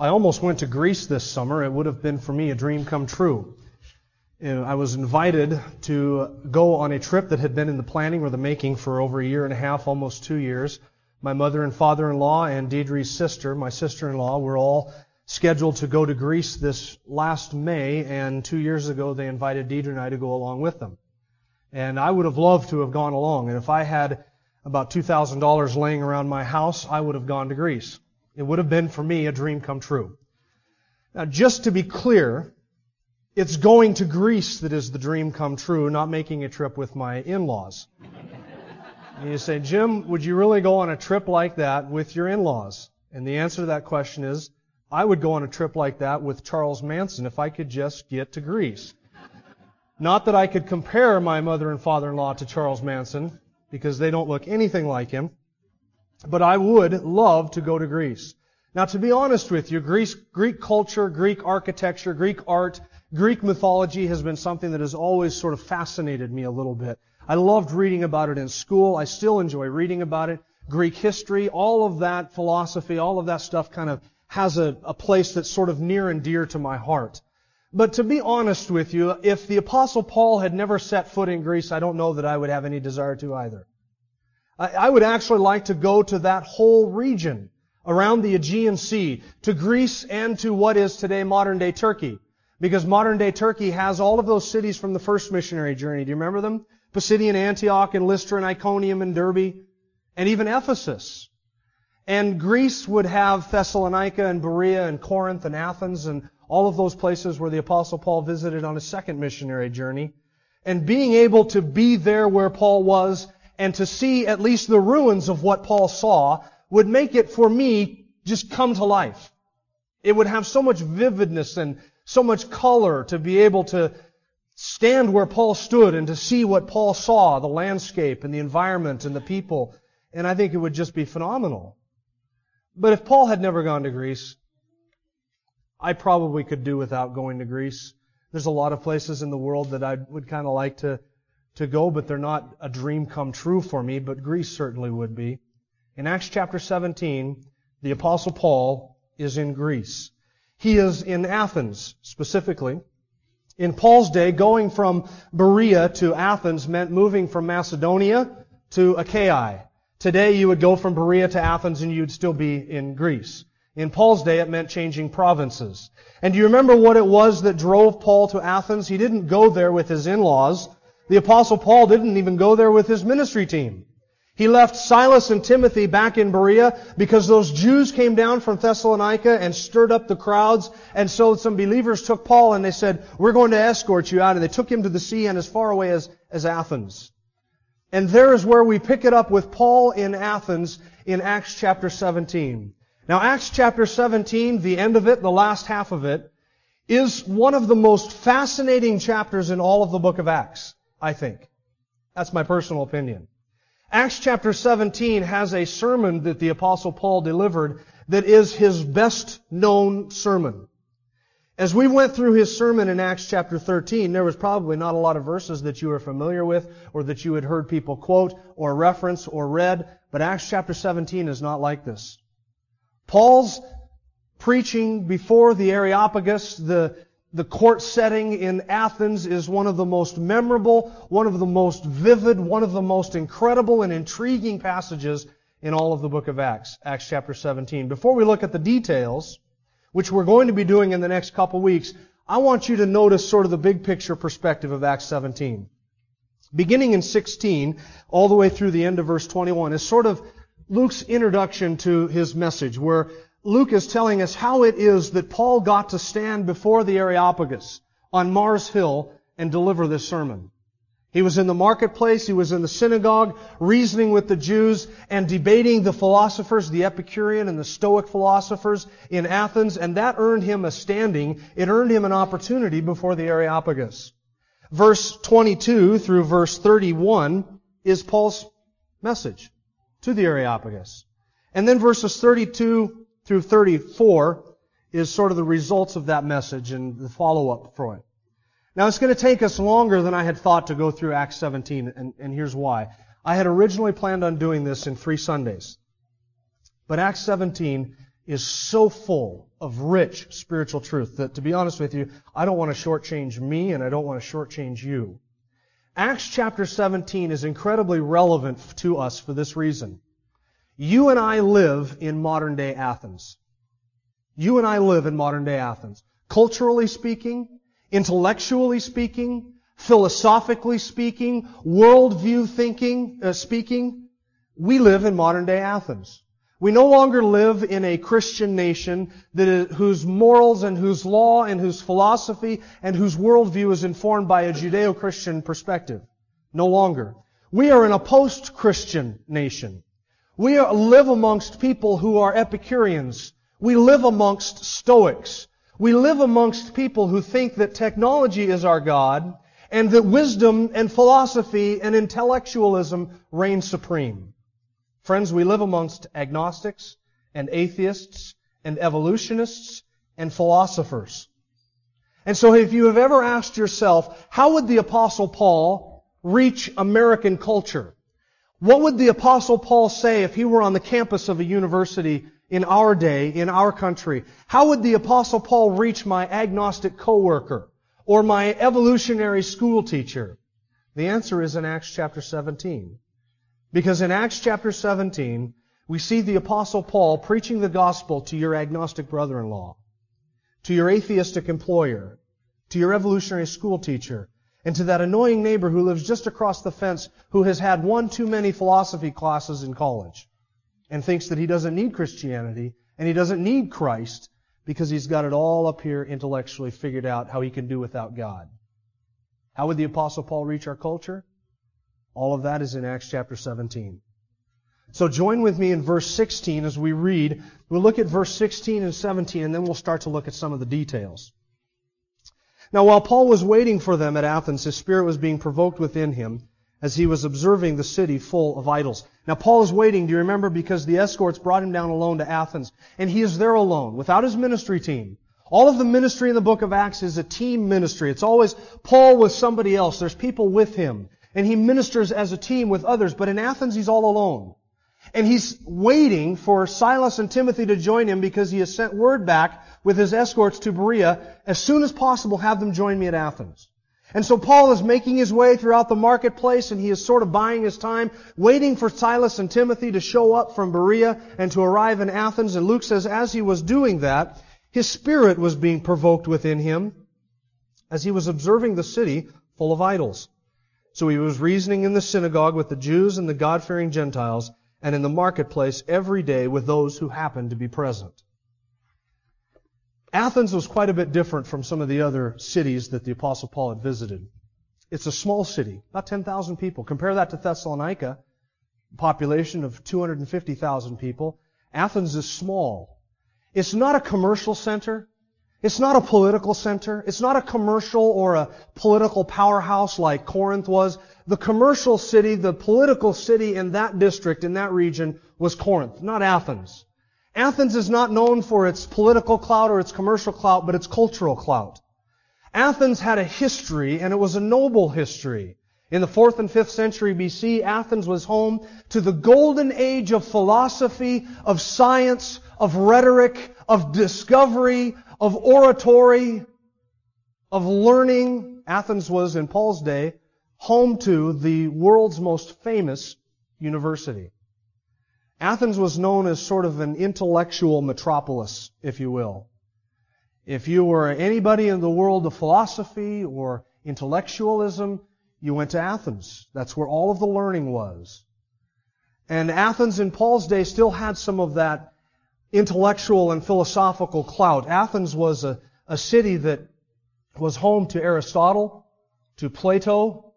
I almost went to Greece this summer. It would have been for me a dream come true. I was invited to go on a trip that had been in the planning or the making for over a year and a half, almost two years. My mother and father-in-law and Deidre's sister, my sister-in-law, were all scheduled to go to Greece this last May, and two years ago they invited Deidre and I to go along with them. And I would have loved to have gone along, and if I had about $2,000 laying around my house, I would have gone to Greece. It would have been for me a dream come true. Now, just to be clear, it's going to Greece that is the dream come true, not making a trip with my in-laws. and you say, Jim, would you really go on a trip like that with your in-laws? And the answer to that question is, I would go on a trip like that with Charles Manson if I could just get to Greece. Not that I could compare my mother and father-in-law to Charles Manson, because they don't look anything like him. But I would love to go to Greece. Now, to be honest with you, Greece, Greek culture, Greek architecture, Greek art, Greek mythology has been something that has always sort of fascinated me a little bit. I loved reading about it in school. I still enjoy reading about it. Greek history, all of that philosophy, all of that stuff kind of has a, a place that's sort of near and dear to my heart. But to be honest with you, if the apostle Paul had never set foot in Greece, I don't know that I would have any desire to either. I would actually like to go to that whole region around the Aegean Sea, to Greece and to what is today modern day Turkey. Because modern day Turkey has all of those cities from the first missionary journey. Do you remember them? Pisidian Antioch and Lystra and Iconium and Derbe and even Ephesus. And Greece would have Thessalonica and Berea and Corinth and Athens and all of those places where the apostle Paul visited on his second missionary journey. And being able to be there where Paul was and to see at least the ruins of what Paul saw would make it for me just come to life. It would have so much vividness and so much color to be able to stand where Paul stood and to see what Paul saw, the landscape and the environment and the people. And I think it would just be phenomenal. But if Paul had never gone to Greece, I probably could do without going to Greece. There's a lot of places in the world that I would kind of like to to go, but they're not a dream come true for me, but Greece certainly would be. In Acts chapter 17, the apostle Paul is in Greece. He is in Athens, specifically. In Paul's day, going from Berea to Athens meant moving from Macedonia to Achaia. Today, you would go from Berea to Athens and you'd still be in Greece. In Paul's day, it meant changing provinces. And do you remember what it was that drove Paul to Athens? He didn't go there with his in-laws. The apostle Paul didn't even go there with his ministry team. He left Silas and Timothy back in Berea because those Jews came down from Thessalonica and stirred up the crowds. And so some believers took Paul and they said, we're going to escort you out. And they took him to the sea and as far away as, as Athens. And there is where we pick it up with Paul in Athens in Acts chapter 17. Now Acts chapter 17, the end of it, the last half of it, is one of the most fascinating chapters in all of the book of Acts. I think. That's my personal opinion. Acts chapter 17 has a sermon that the apostle Paul delivered that is his best known sermon. As we went through his sermon in Acts chapter 13, there was probably not a lot of verses that you were familiar with or that you had heard people quote or reference or read, but Acts chapter 17 is not like this. Paul's preaching before the Areopagus, the the court setting in Athens is one of the most memorable, one of the most vivid, one of the most incredible and intriguing passages in all of the book of Acts, Acts chapter 17. Before we look at the details, which we're going to be doing in the next couple weeks, I want you to notice sort of the big picture perspective of Acts 17. Beginning in 16, all the way through the end of verse 21, is sort of Luke's introduction to his message, where Luke is telling us how it is that Paul got to stand before the Areopagus on Mars Hill and deliver this sermon. He was in the marketplace, he was in the synagogue, reasoning with the Jews and debating the philosophers, the Epicurean and the Stoic philosophers in Athens, and that earned him a standing, it earned him an opportunity before the Areopagus. Verse 22 through verse 31 is Paul's message to the Areopagus. And then verses 32 through 34 is sort of the results of that message and the follow-up for it. Now it's going to take us longer than I had thought to go through Acts 17, and, and here's why. I had originally planned on doing this in three Sundays. But Acts 17 is so full of rich spiritual truth that, to be honest with you, I don't want to shortchange me and I don't want to shortchange you. Acts chapter 17 is incredibly relevant to us for this reason. You and I live in modern day Athens. You and I live in modern day Athens. Culturally speaking, intellectually speaking, philosophically speaking, worldview thinking, uh, speaking, we live in modern day Athens. We no longer live in a Christian nation whose morals and whose law and whose philosophy and whose worldview is informed by a Judeo-Christian perspective. No longer. We are in a post-Christian nation. We are, live amongst people who are Epicureans. We live amongst Stoics. We live amongst people who think that technology is our God and that wisdom and philosophy and intellectualism reign supreme. Friends, we live amongst agnostics and atheists and evolutionists and philosophers. And so if you have ever asked yourself, how would the apostle Paul reach American culture? What would the apostle Paul say if he were on the campus of a university in our day, in our country? How would the apostle Paul reach my agnostic coworker or my evolutionary school teacher? The answer is in Acts chapter 17. Because in Acts chapter 17, we see the apostle Paul preaching the gospel to your agnostic brother-in-law, to your atheistic employer, to your evolutionary school teacher, and to that annoying neighbor who lives just across the fence who has had one too many philosophy classes in college and thinks that he doesn't need Christianity and he doesn't need Christ because he's got it all up here intellectually figured out how he can do without God. How would the apostle Paul reach our culture? All of that is in Acts chapter 17. So join with me in verse 16 as we read. We'll look at verse 16 and 17 and then we'll start to look at some of the details. Now while Paul was waiting for them at Athens, his spirit was being provoked within him as he was observing the city full of idols. Now Paul is waiting, do you remember? Because the escorts brought him down alone to Athens. And he is there alone, without his ministry team. All of the ministry in the book of Acts is a team ministry. It's always Paul with somebody else. There's people with him. And he ministers as a team with others. But in Athens, he's all alone. And he's waiting for Silas and Timothy to join him because he has sent word back with his escorts to Berea. As soon as possible, have them join me at Athens. And so Paul is making his way throughout the marketplace and he is sort of buying his time, waiting for Silas and Timothy to show up from Berea and to arrive in Athens. And Luke says as he was doing that, his spirit was being provoked within him as he was observing the city full of idols. So he was reasoning in the synagogue with the Jews and the God-fearing Gentiles and in the marketplace every day with those who happened to be present. Athens was quite a bit different from some of the other cities that the Apostle Paul had visited. It's a small city, about 10,000 people. Compare that to Thessalonica, population of 250,000 people. Athens is small. It's not a commercial center. It's not a political center. It's not a commercial or a political powerhouse like Corinth was. The commercial city, the political city in that district, in that region, was Corinth, not Athens. Athens is not known for its political clout or its commercial clout, but its cultural clout. Athens had a history, and it was a noble history. In the 4th and 5th century BC, Athens was home to the golden age of philosophy, of science, of rhetoric, of discovery, of oratory, of learning. Athens was, in Paul's day, home to the world's most famous university. Athens was known as sort of an intellectual metropolis, if you will. If you were anybody in the world of philosophy or intellectualism, you went to Athens. That's where all of the learning was. And Athens in Paul's day still had some of that intellectual and philosophical clout. Athens was a, a city that was home to Aristotle, to Plato,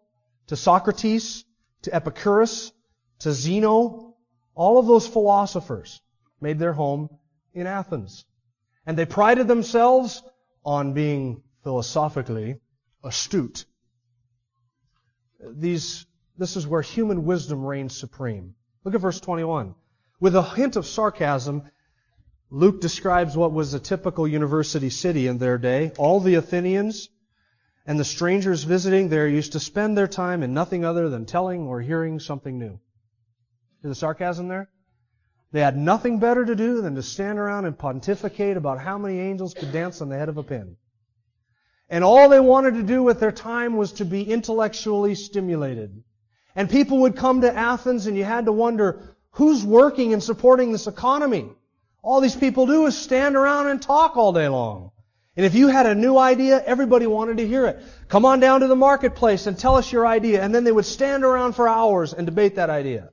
to Socrates, to Epicurus, to Zeno, all of those philosophers made their home in Athens. And they prided themselves on being philosophically astute. These, this is where human wisdom reigns supreme. Look at verse 21. With a hint of sarcasm, Luke describes what was a typical university city in their day. All the Athenians and the strangers visiting there used to spend their time in nothing other than telling or hearing something new. See the sarcasm there? They had nothing better to do than to stand around and pontificate about how many angels could dance on the head of a pin. And all they wanted to do with their time was to be intellectually stimulated. And people would come to Athens and you had to wonder, who's working and supporting this economy? All these people do is stand around and talk all day long. And if you had a new idea, everybody wanted to hear it. Come on down to the marketplace and tell us your idea. And then they would stand around for hours and debate that idea.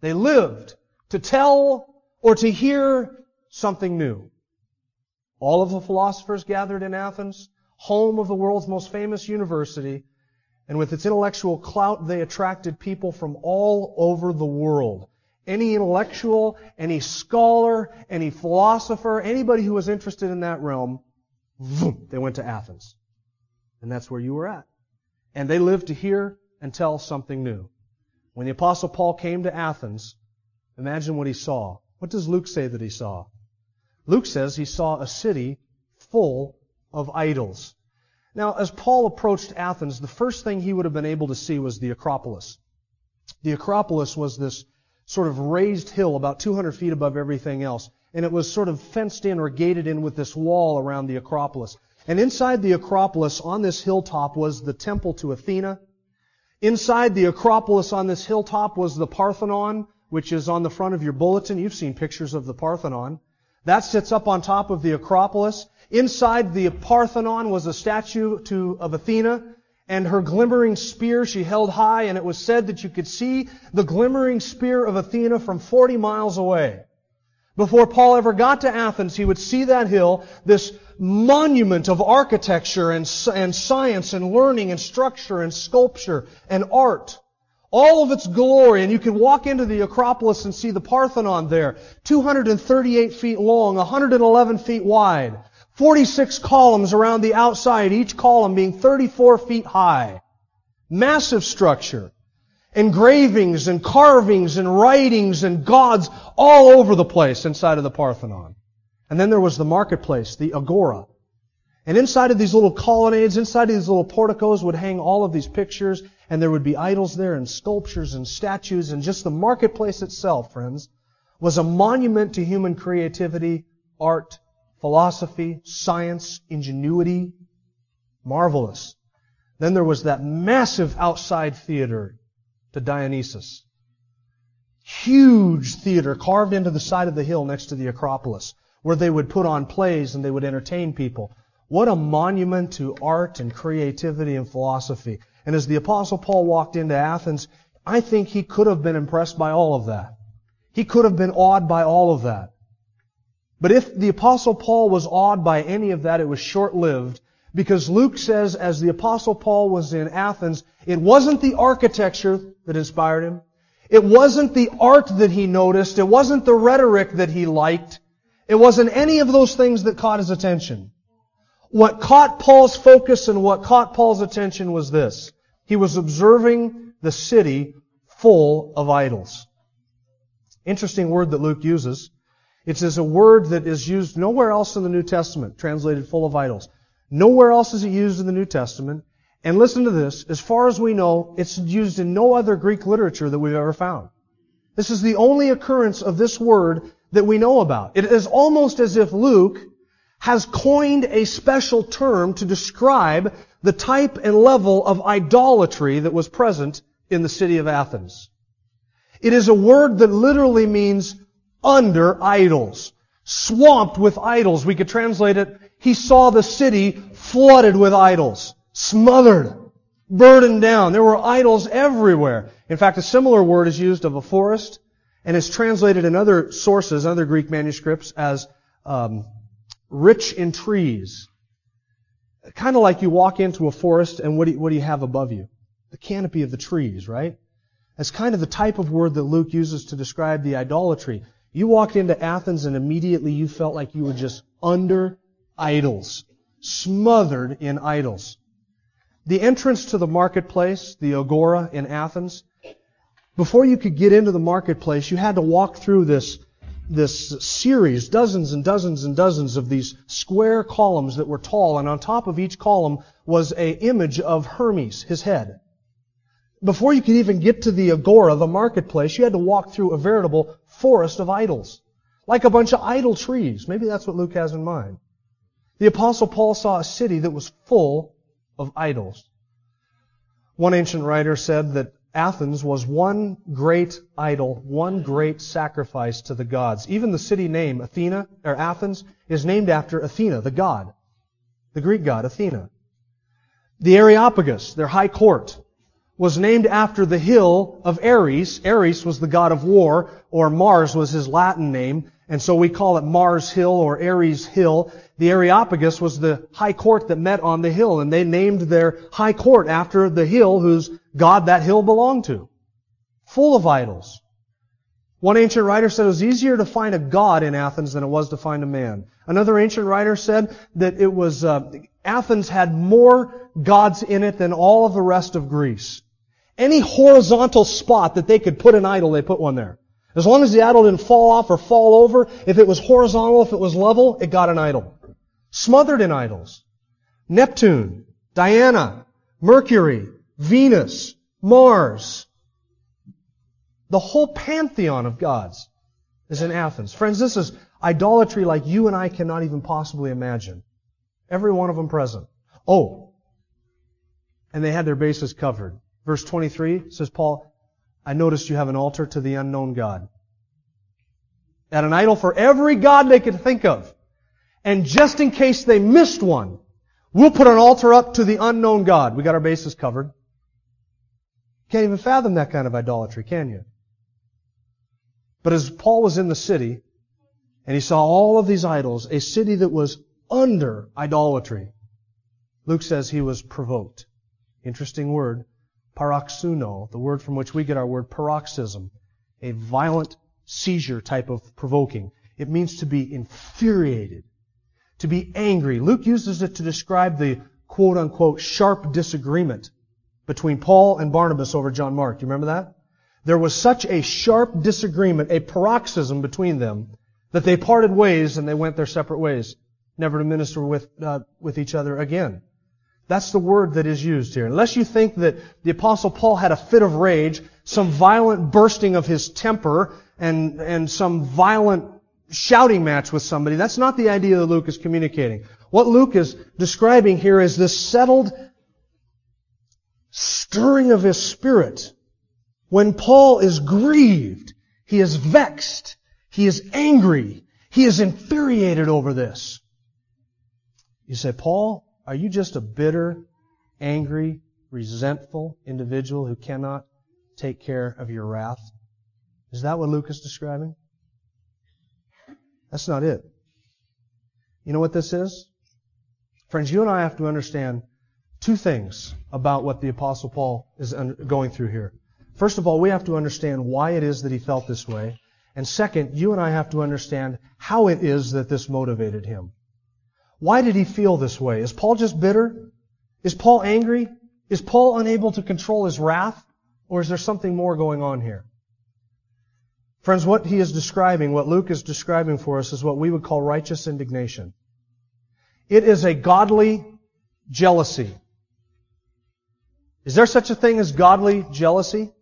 They lived to tell or to hear something new. All of the philosophers gathered in Athens home of the world's most famous university, and with its intellectual clout, they attracted people from all over the world. Any intellectual, any scholar, any philosopher, anybody who was interested in that realm, boom, they went to Athens. And that's where you were at. And they lived to hear and tell something new. When the apostle Paul came to Athens, imagine what he saw. What does Luke say that he saw? Luke says he saw a city full of idols. Now, as Paul approached Athens, the first thing he would have been able to see was the Acropolis. The Acropolis was this sort of raised hill about 200 feet above everything else, and it was sort of fenced in or gated in with this wall around the Acropolis. And inside the Acropolis, on this hilltop, was the temple to Athena. Inside the Acropolis on this hilltop was the Parthenon, which is on the front of your bulletin. You've seen pictures of the Parthenon. That sits up on top of the Acropolis. Inside the Parthenon was a statue to, of Athena and her glimmering spear she held high, and it was said that you could see the glimmering spear of Athena from 40 miles away. Before Paul ever got to Athens, he would see that hill, this monument of architecture and, and science and learning and structure and sculpture and art all of its glory, and you can walk into the Acropolis and see the Parthenon there, 238 feet long, 111 feet wide, 46 columns around the outside, each column being 34 feet high. Massive structure. Engravings and carvings and writings and gods all over the place inside of the Parthenon. And then there was the marketplace, the Agora. And inside of these little colonnades, inside of these little porticos would hang all of these pictures and there would be idols there and sculptures and statues and just the marketplace itself, friends, was a monument to human creativity, art, philosophy, science, ingenuity. Marvelous. Then there was that massive outside theater to Dionysus. Huge theater carved into the side of the hill next to the Acropolis where they would put on plays and they would entertain people. What a monument to art and creativity and philosophy. And as the apostle Paul walked into Athens, I think he could have been impressed by all of that. He could have been awed by all of that. But if the apostle Paul was awed by any of that, it was short-lived because Luke says as the apostle Paul was in Athens, it wasn't the architecture that inspired him. It wasn't the art that he noticed. It wasn't the rhetoric that he liked. It wasn't any of those things that caught his attention. What caught Paul's focus and what caught Paul's attention was this. He was observing the city full of idols. Interesting word that Luke uses. It is a word that is used nowhere else in the New Testament, translated full of idols. Nowhere else is it used in the New Testament. And listen to this. As far as we know, it's used in no other Greek literature that we've ever found. This is the only occurrence of this word that we know about. It is almost as if Luke has coined a special term to describe the type and level of idolatry that was present in the city of Athens. It is a word that literally means under idols. Swamped with idols. We could translate it, he saw the city flooded with idols. Smothered. Burdened down. There were idols everywhere. In fact, a similar word is used of a forest and is translated in other sources, other Greek manuscripts as um, rich in trees. Kind of like you walk into a forest and what do you, what do you have above you? the canopy of the trees, right? That's kind of the type of word that Luke uses to describe the idolatry. You walked into Athens and immediately you felt like you were just under idols, smothered in idols. The entrance to the marketplace, the agora in Athens, before you could get into the marketplace, you had to walk through this, this series, dozens and dozens and dozens of these square columns that were tall, and on top of each column was a image of Hermes, his head. Before you could even get to the agora, the marketplace, you had to walk through a veritable forest of idols. Like a bunch of idol trees. Maybe that's what Luke has in mind. The apostle Paul saw a city that was full of idols. One ancient writer said that Athens was one great idol, one great sacrifice to the gods. Even the city name, Athena, or Athens, is named after Athena, the god. The Greek god, Athena. The Areopagus, their high court, was named after the hill of Ares. Ares was the god of war, or Mars was his Latin name, and so we call it Mars Hill or Ares Hill. The Areopagus was the high court that met on the hill, and they named their high court after the hill whose god that hill belonged to. Full of idols. One ancient writer said it was easier to find a god in Athens than it was to find a man. Another ancient writer said that it was uh, Athens had more gods in it than all of the rest of Greece. Any horizontal spot that they could put an idol, they put one there. As long as the idol didn't fall off or fall over, if it was horizontal, if it was level, it got an idol. Smothered in idols. Neptune, Diana, Mercury, Venus, Mars. The whole pantheon of gods is in Athens. Friends, this is idolatry like you and I cannot even possibly imagine. Every one of them present. Oh, and they had their bases covered. Verse 23 says, Paul, I noticed you have an altar to the unknown God. At an idol for every God they could think of. And just in case they missed one, we'll put an altar up to the unknown God. We got our bases covered. Can't even fathom that kind of idolatry, can you? But as Paul was in the city, and he saw all of these idols, a city that was under idolatry, Luke says he was provoked. Interesting word paroxuno, the word from which we get our word paroxysm, a violent seizure type of provoking. It means to be infuriated, to be angry. Luke uses it to describe the quote unquote sharp disagreement between Paul and Barnabas over John Mark. You remember that? There was such a sharp disagreement, a paroxysm between them, that they parted ways and they went their separate ways, never to minister with, uh, with each other again. That's the word that is used here. Unless you think that the apostle Paul had a fit of rage, some violent bursting of his temper, and, and some violent shouting match with somebody, that's not the idea that Luke is communicating. What Luke is describing here is this settled stirring of his spirit. When Paul is grieved, he is vexed, he is angry, he is infuriated over this. You say, Paul, are you just a bitter, angry, resentful individual who cannot take care of your wrath? Is that what Luke is describing? That's not it. You know what this is? Friends, you and I have to understand two things about what the Apostle Paul is going through here. First of all, we have to understand why it is that he felt this way. And second, you and I have to understand how it is that this motivated him. Why did he feel this way? Is Paul just bitter? Is Paul angry? Is Paul unable to control his wrath? Or is there something more going on here? Friends, what he is describing, what Luke is describing for us, is what we would call righteous indignation. It is a godly jealousy. Is there such a thing as godly jealousy?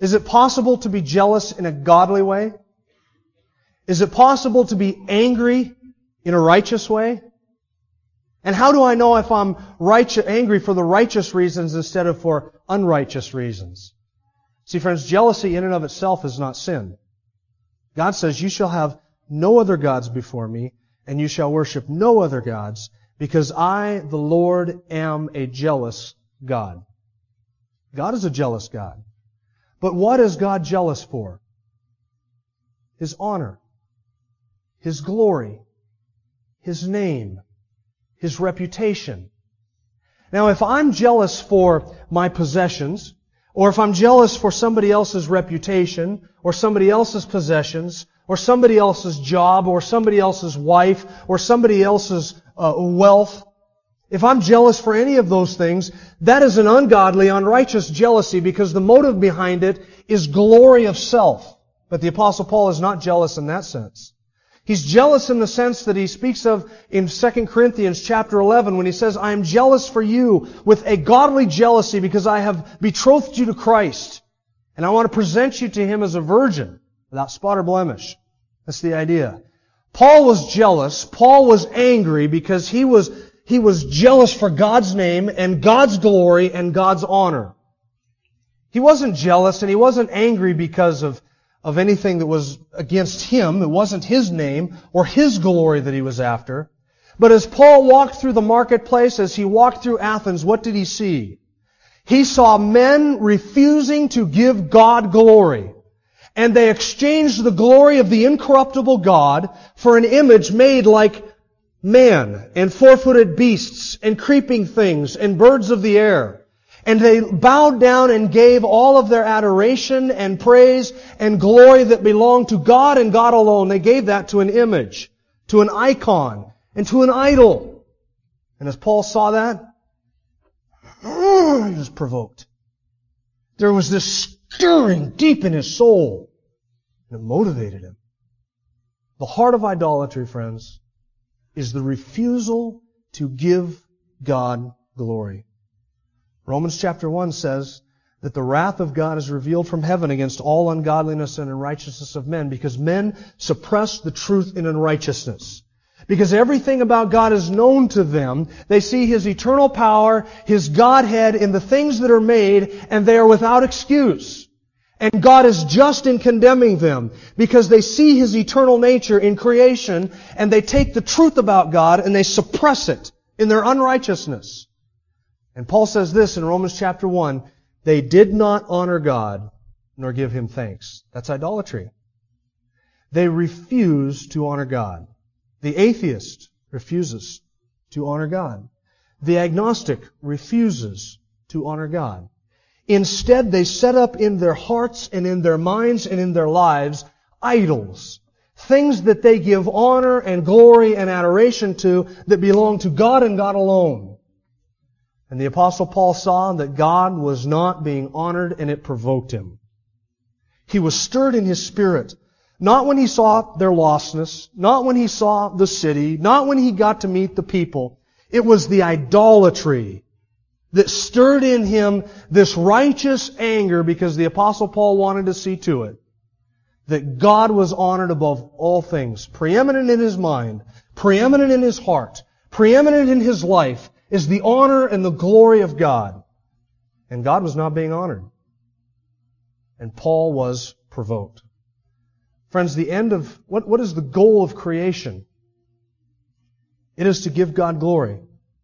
Is it possible to be jealous in a godly way? Is it possible to be angry in a righteous way? And how do I know if I'm righteous, angry for the righteous reasons instead of for unrighteous reasons? See, friends, jealousy in and of itself is not sin. God says, you shall have no other gods before me, and you shall worship no other gods, because I, the Lord, am a jealous God. God is a jealous God. But what is God jealous for? His honor, His glory, his name, his reputation. Now, if I'm jealous for my possessions, or if I'm jealous for somebody else's reputation, or somebody else's possessions, or somebody else's job, or somebody else's wife, or somebody else's uh, wealth, if I'm jealous for any of those things, that is an ungodly, unrighteous jealousy because the motive behind it is glory of self. But the apostle Paul is not jealous in that sense. He's jealous in the sense that he speaks of in 2 Corinthians chapter 11 when he says, I am jealous for you with a godly jealousy because I have betrothed you to Christ. And I want to present you to him as a virgin without spot or blemish. That's the idea. Paul was jealous. Paul was angry because he was, he was jealous for God's name and God's glory and God's honor. He wasn't jealous and he wasn't angry because of of anything that was against him. It wasn't his name or his glory that he was after. But as Paul walked through the marketplace, as he walked through Athens, what did he see? He saw men refusing to give God glory. And they exchanged the glory of the incorruptible God for an image made like man and four-footed beasts and creeping things and birds of the air. And they bowed down and gave all of their adoration and praise and glory that belonged to God and God alone. They gave that to an image, to an icon, and to an idol. And as Paul saw that, he was provoked. There was this stirring deep in his soul. that motivated him. The heart of idolatry, friends, is the refusal to give God glory. Romans chapter 1 says that the wrath of God is revealed from heaven against all ungodliness and unrighteousness of men because men suppress the truth in unrighteousness. Because everything about God is known to them. They see His eternal power, His Godhead in the things that are made, and they are without excuse. And God is just in condemning them because they see His eternal nature in creation and they take the truth about God and they suppress it in their unrighteousness. And Paul says this in Romans chapter 1, they did not honor God nor give him thanks. That's idolatry. They refuse to honor God. The atheist refuses to honor God. The agnostic refuses to honor God. Instead, they set up in their hearts and in their minds and in their lives idols. Things that they give honor and glory and adoration to that belong to God and God alone. And the apostle Paul saw that God was not being honored and it provoked him. He was stirred in his spirit. Not when he saw their lostness, not when he saw the city, not when he got to meet the people. It was the idolatry that stirred in him this righteous anger because the apostle Paul wanted to see to it that God was honored above all things, preeminent in his mind, preeminent in his heart, preeminent in his life, is the honor and the glory of God. And God was not being honored. And Paul was provoked. Friends, the end of, what, what is the goal of creation? It is to give God glory.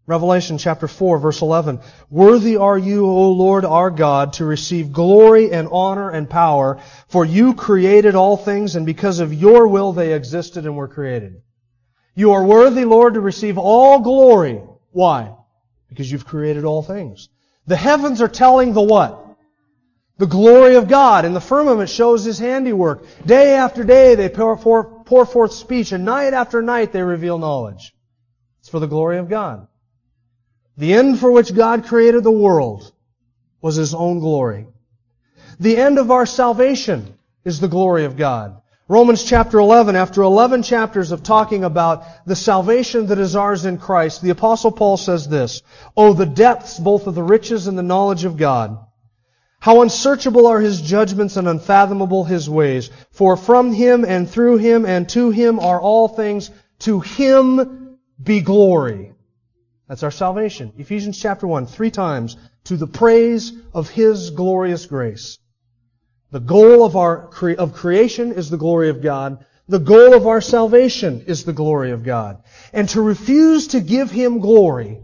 Revelation chapter 4 verse 11. Worthy are you, O Lord our God, to receive glory and honor and power, for you created all things and because of your will they existed and were created. You are worthy, Lord, to receive all glory why? Because you've created all things. The heavens are telling the what? The glory of God. And the firmament shows His handiwork. Day after day they pour, pour, pour forth speech, and night after night they reveal knowledge. It's for the glory of God. The end for which God created the world was His own glory. The end of our salvation is the glory of God. Romans chapter 11, after 11 chapters of talking about the salvation that is ours in Christ, the apostle Paul says this, Oh, the depths both of the riches and the knowledge of God. How unsearchable are His judgments and unfathomable His ways. For from Him and through Him and to Him are all things. To Him be glory. That's our salvation. Ephesians chapter 1, three times. To the praise of His glorious grace. The goal of our of creation is the glory of God. The goal of our salvation is the glory of God. And to refuse to give Him glory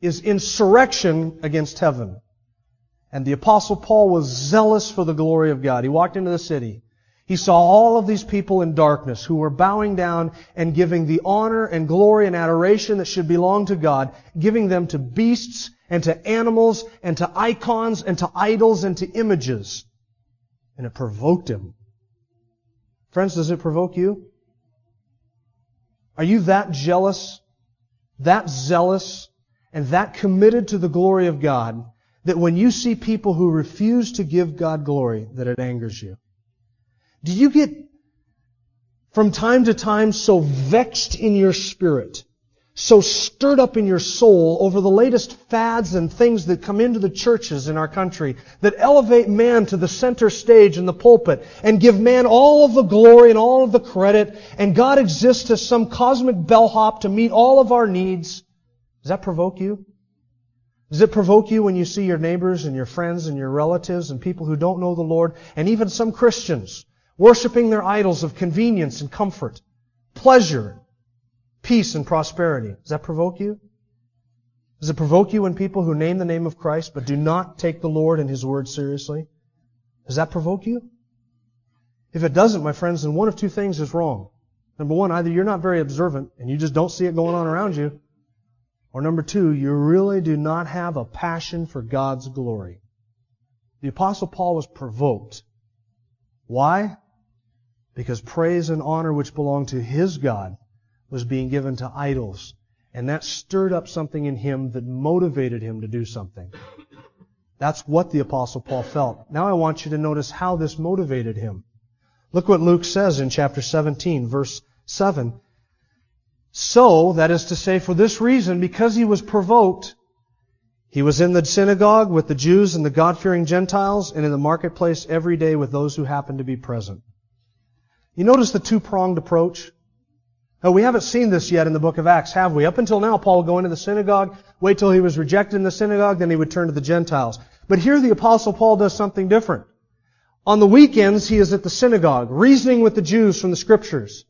is insurrection against heaven. And the apostle Paul was zealous for the glory of God. He walked into the city. He saw all of these people in darkness who were bowing down and giving the honor and glory and adoration that should belong to God, giving them to beasts and to animals and to icons and to idols and to images. And it provoked him. Friends, does it provoke you? Are you that jealous, that zealous, and that committed to the glory of God that when you see people who refuse to give God glory, that it angers you? Do you get from time to time so vexed in your spirit so stirred up in your soul over the latest fads and things that come into the churches in our country that elevate man to the center stage in the pulpit and give man all of the glory and all of the credit and God exists as some cosmic bellhop to meet all of our needs. Does that provoke you? Does it provoke you when you see your neighbors and your friends and your relatives and people who don't know the Lord and even some Christians worshiping their idols of convenience and comfort, pleasure, peace and prosperity. Does that provoke you? Does it provoke you when people who name the name of Christ but do not take the Lord and His Word seriously? Does that provoke you? If it doesn't, my friends, then one of two things is wrong. Number one, either you're not very observant and you just don't see it going on around you, or number two, you really do not have a passion for God's glory. The Apostle Paul was provoked. Why? Because praise and honor which belong to his God was being given to idols. And that stirred up something in him that motivated him to do something. That's what the apostle Paul felt. Now I want you to notice how this motivated him. Look what Luke says in chapter 17, verse 7. So, that is to say, for this reason, because he was provoked, he was in the synagogue with the Jews and the God-fearing Gentiles, and in the marketplace every day with those who happened to be present. You notice the two-pronged approach? Now, we haven't seen this yet in the book of Acts, have we? Up until now, Paul would go into the synagogue, wait till he was rejected in the synagogue, then he would turn to the Gentiles. But here the apostle Paul does something different. On the weekends, he is at the synagogue, reasoning with the Jews from the scriptures.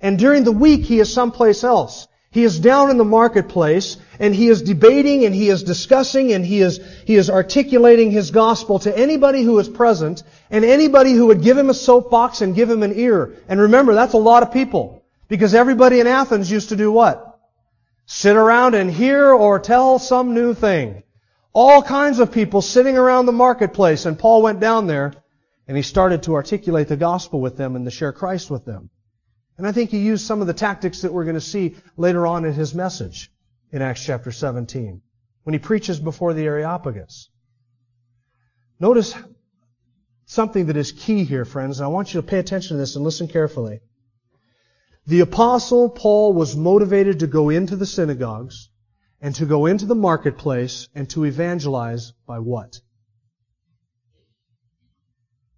And during the week, he is someplace else. He is down in the marketplace, and he is debating, and he is discussing, and he is, he is articulating his gospel to anybody who is present, and anybody who would give him a soapbox and give him an ear. And remember, that's a lot of people. Because everybody in Athens used to do what? Sit around and hear or tell some new thing. All kinds of people sitting around the marketplace, and Paul went down there and he started to articulate the gospel with them and to share Christ with them. And I think he used some of the tactics that we're going to see later on in his message in Acts chapter 17 when he preaches before the Areopagus. Notice something that is key here, friends, and I want you to pay attention to this and listen carefully. The apostle Paul was motivated to go into the synagogues and to go into the marketplace and to evangelize by what?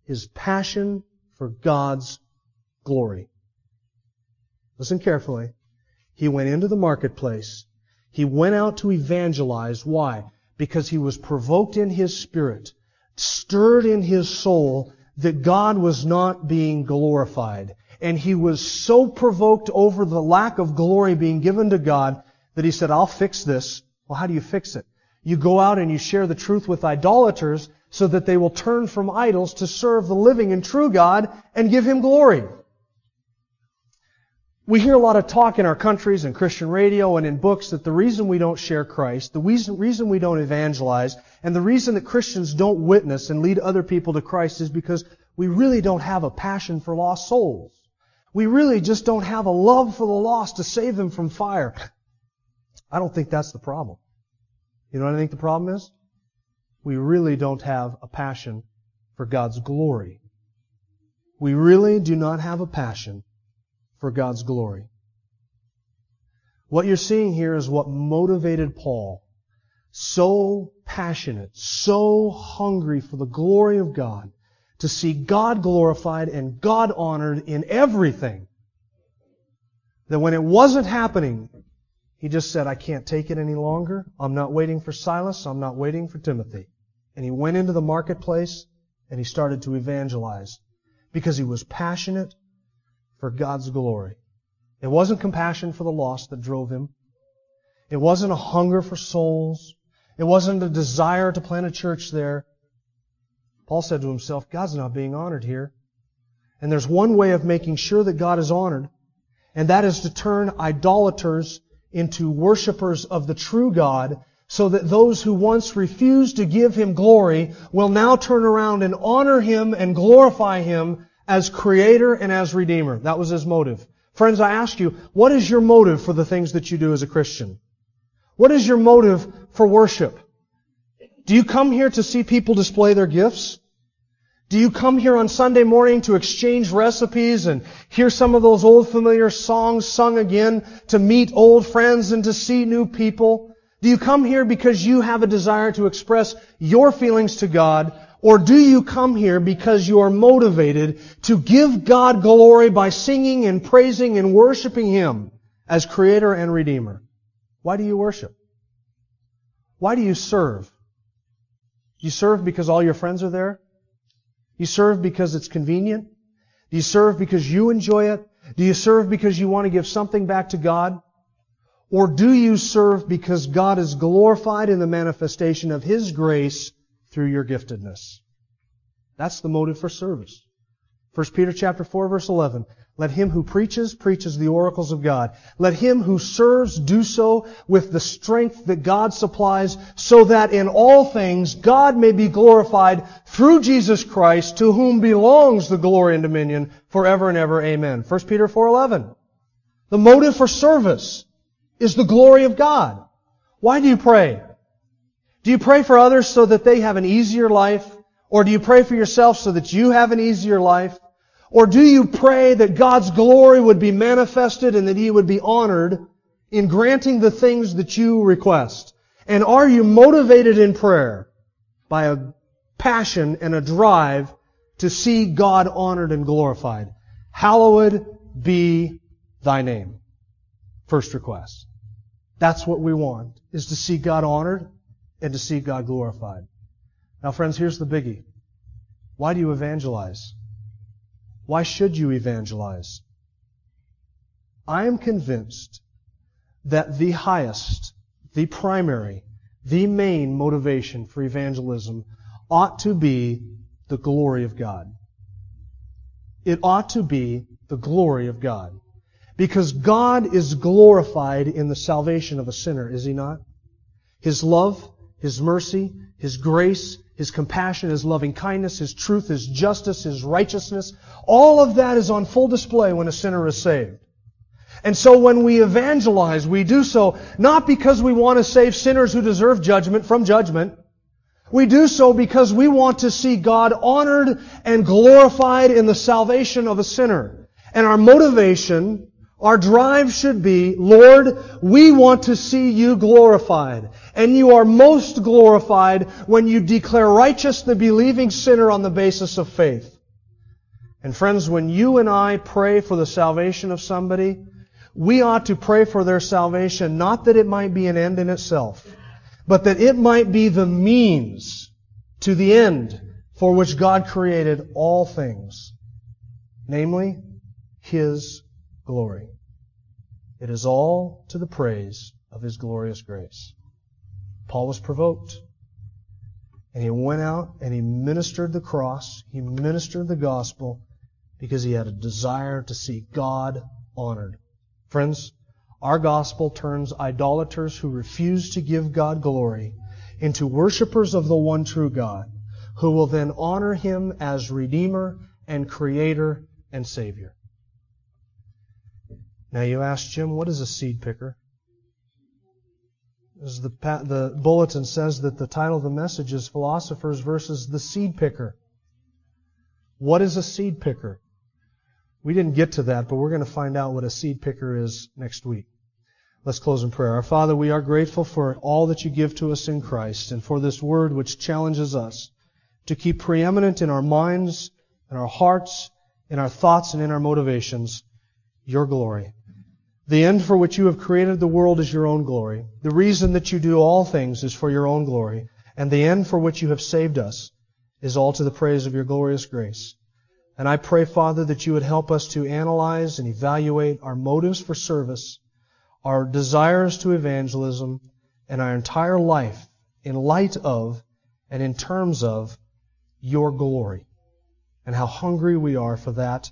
His passion for God's glory. Listen carefully. He went into the marketplace. He went out to evangelize. Why? Because he was provoked in his spirit, stirred in his soul that God was not being glorified and he was so provoked over the lack of glory being given to God that he said, I'll fix this. Well, how do you fix it? You go out and you share the truth with idolaters so that they will turn from idols to serve the living and true God and give him glory. We hear a lot of talk in our countries and Christian radio and in books that the reason we don't share Christ, the reason, we don't evangelize, and the reason that Christians don't witness and lead other people to Christ is because we really don't have a passion for lost souls. We really just don't have a love for the lost to save them from fire. I don't think that's the problem. You know what I think the problem is? We really don't have a passion for God's glory. We really do not have a passion for God's glory. What you're seeing here is what motivated Paul. So passionate, so hungry for the glory of God, to see God glorified and God honored in everything. That when it wasn't happening, he just said, I can't take it any longer. I'm not waiting for Silas. I'm not waiting for Timothy. And he went into the marketplace and he started to evangelize because he was passionate for God's glory. It wasn't compassion for the lost that drove him. It wasn't a hunger for souls. It wasn't a desire to plant a church there. Paul said to himself, God's not being honored here. And there's one way of making sure that God is honored, and that is to turn idolaters into worshippers of the true God so that those who once refused to give him glory will now turn around and honor him and glorify him as creator and as redeemer. That was his motive. Friends, I ask you, what is your motive for the things that you do as a Christian? What is your motive for worship? Do you come here to see people display their gifts? Do you come here on Sunday morning to exchange recipes and hear some of those old familiar songs sung again, to meet old friends and to see new people? Do you come here because you have a desire to express your feelings to God? Or do you come here because you are motivated to give God glory by singing and praising and worshiping Him as Creator and Redeemer? Why do you worship? Why do you serve? You serve because all your friends are there? You serve because it's convenient? Do you serve because you enjoy it? Do you serve because you want to give something back to God? Or do you serve because God is glorified in the manifestation of His grace through your giftedness? That's the motive for service. 1 Peter chapter 4 verse 11. Let him who preaches, preaches the oracles of God. Let him who serves do so with the strength that God supplies so that in all things God may be glorified through Jesus Christ to whom belongs the glory and dominion forever and ever. Amen. 1 Peter 4:11. The motive for service is the glory of God. Why do you pray? Do you pray for others so that they have an easier life? Or do you pray for yourself so that you have an easier life? Or do you pray that God's glory would be manifested and that He would be honored in granting the things that you request? And are you motivated in prayer by a passion and a drive to see God honored and glorified? Hallowed be thy name. First request. That's what we want, is to see God honored and to see God glorified. Now friends, here's the biggie. Why do you evangelize? Why should you evangelize? I am convinced that the highest, the primary, the main motivation for evangelism ought to be the glory of God. It ought to be the glory of God. Because God is glorified in the salvation of a sinner, is He not? His love, His mercy, His grace, His compassion, His loving kindness, His truth, His justice, His righteousness, all of that is on full display when a sinner is saved. And so when we evangelize, we do so not because we want to save sinners who deserve judgment from judgment. We do so because we want to see God honored and glorified in the salvation of a sinner. And our motivation our drive should be, Lord, we want to see you glorified. And you are most glorified when you declare righteous the believing sinner on the basis of faith. And friends, when you and I pray for the salvation of somebody, we ought to pray for their salvation not that it might be an end in itself, but that it might be the means to the end for which God created all things. Namely, His glory. It is all to the praise of His glorious grace. Paul was provoked. And he went out and he ministered the cross, he ministered the gospel, because he had a desire to see God honored. Friends, our gospel turns idolaters who refuse to give God glory into worshippers of the one true God, who will then honor him as Redeemer and Creator and Savior. Now you ask, Jim, what is a seed picker? As the, the bulletin says that the title of the message is Philosophers versus the Seed Picker. What is a seed picker? We didn't get to that, but we're going to find out what a seed picker is next week. Let's close in prayer. Our Father, we are grateful for all that you give to us in Christ and for this word which challenges us to keep preeminent in our minds, in our hearts, in our thoughts, and in our motivations your glory. The end for which you have created the world is your own glory. The reason that you do all things is for your own glory. And the end for which you have saved us is all to the praise of your glorious grace. And I pray, Father, that you would help us to analyze and evaluate our motives for service, our desires to evangelism, and our entire life in light of and in terms of your glory and how hungry we are for that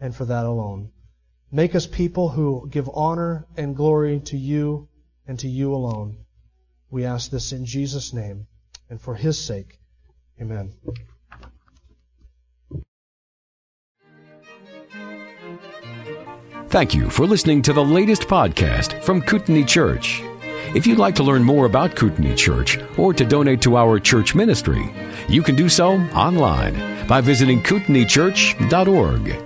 and for that alone. Make us people who give honor and glory to you and to you alone. We ask this in Jesus' name and for His sake. Amen. Thank you for listening to the latest podcast from Kootenai Church. If you'd like to learn more about Kootenai Church or to donate to our church ministry, you can do so online by visiting kootenaichurch.org.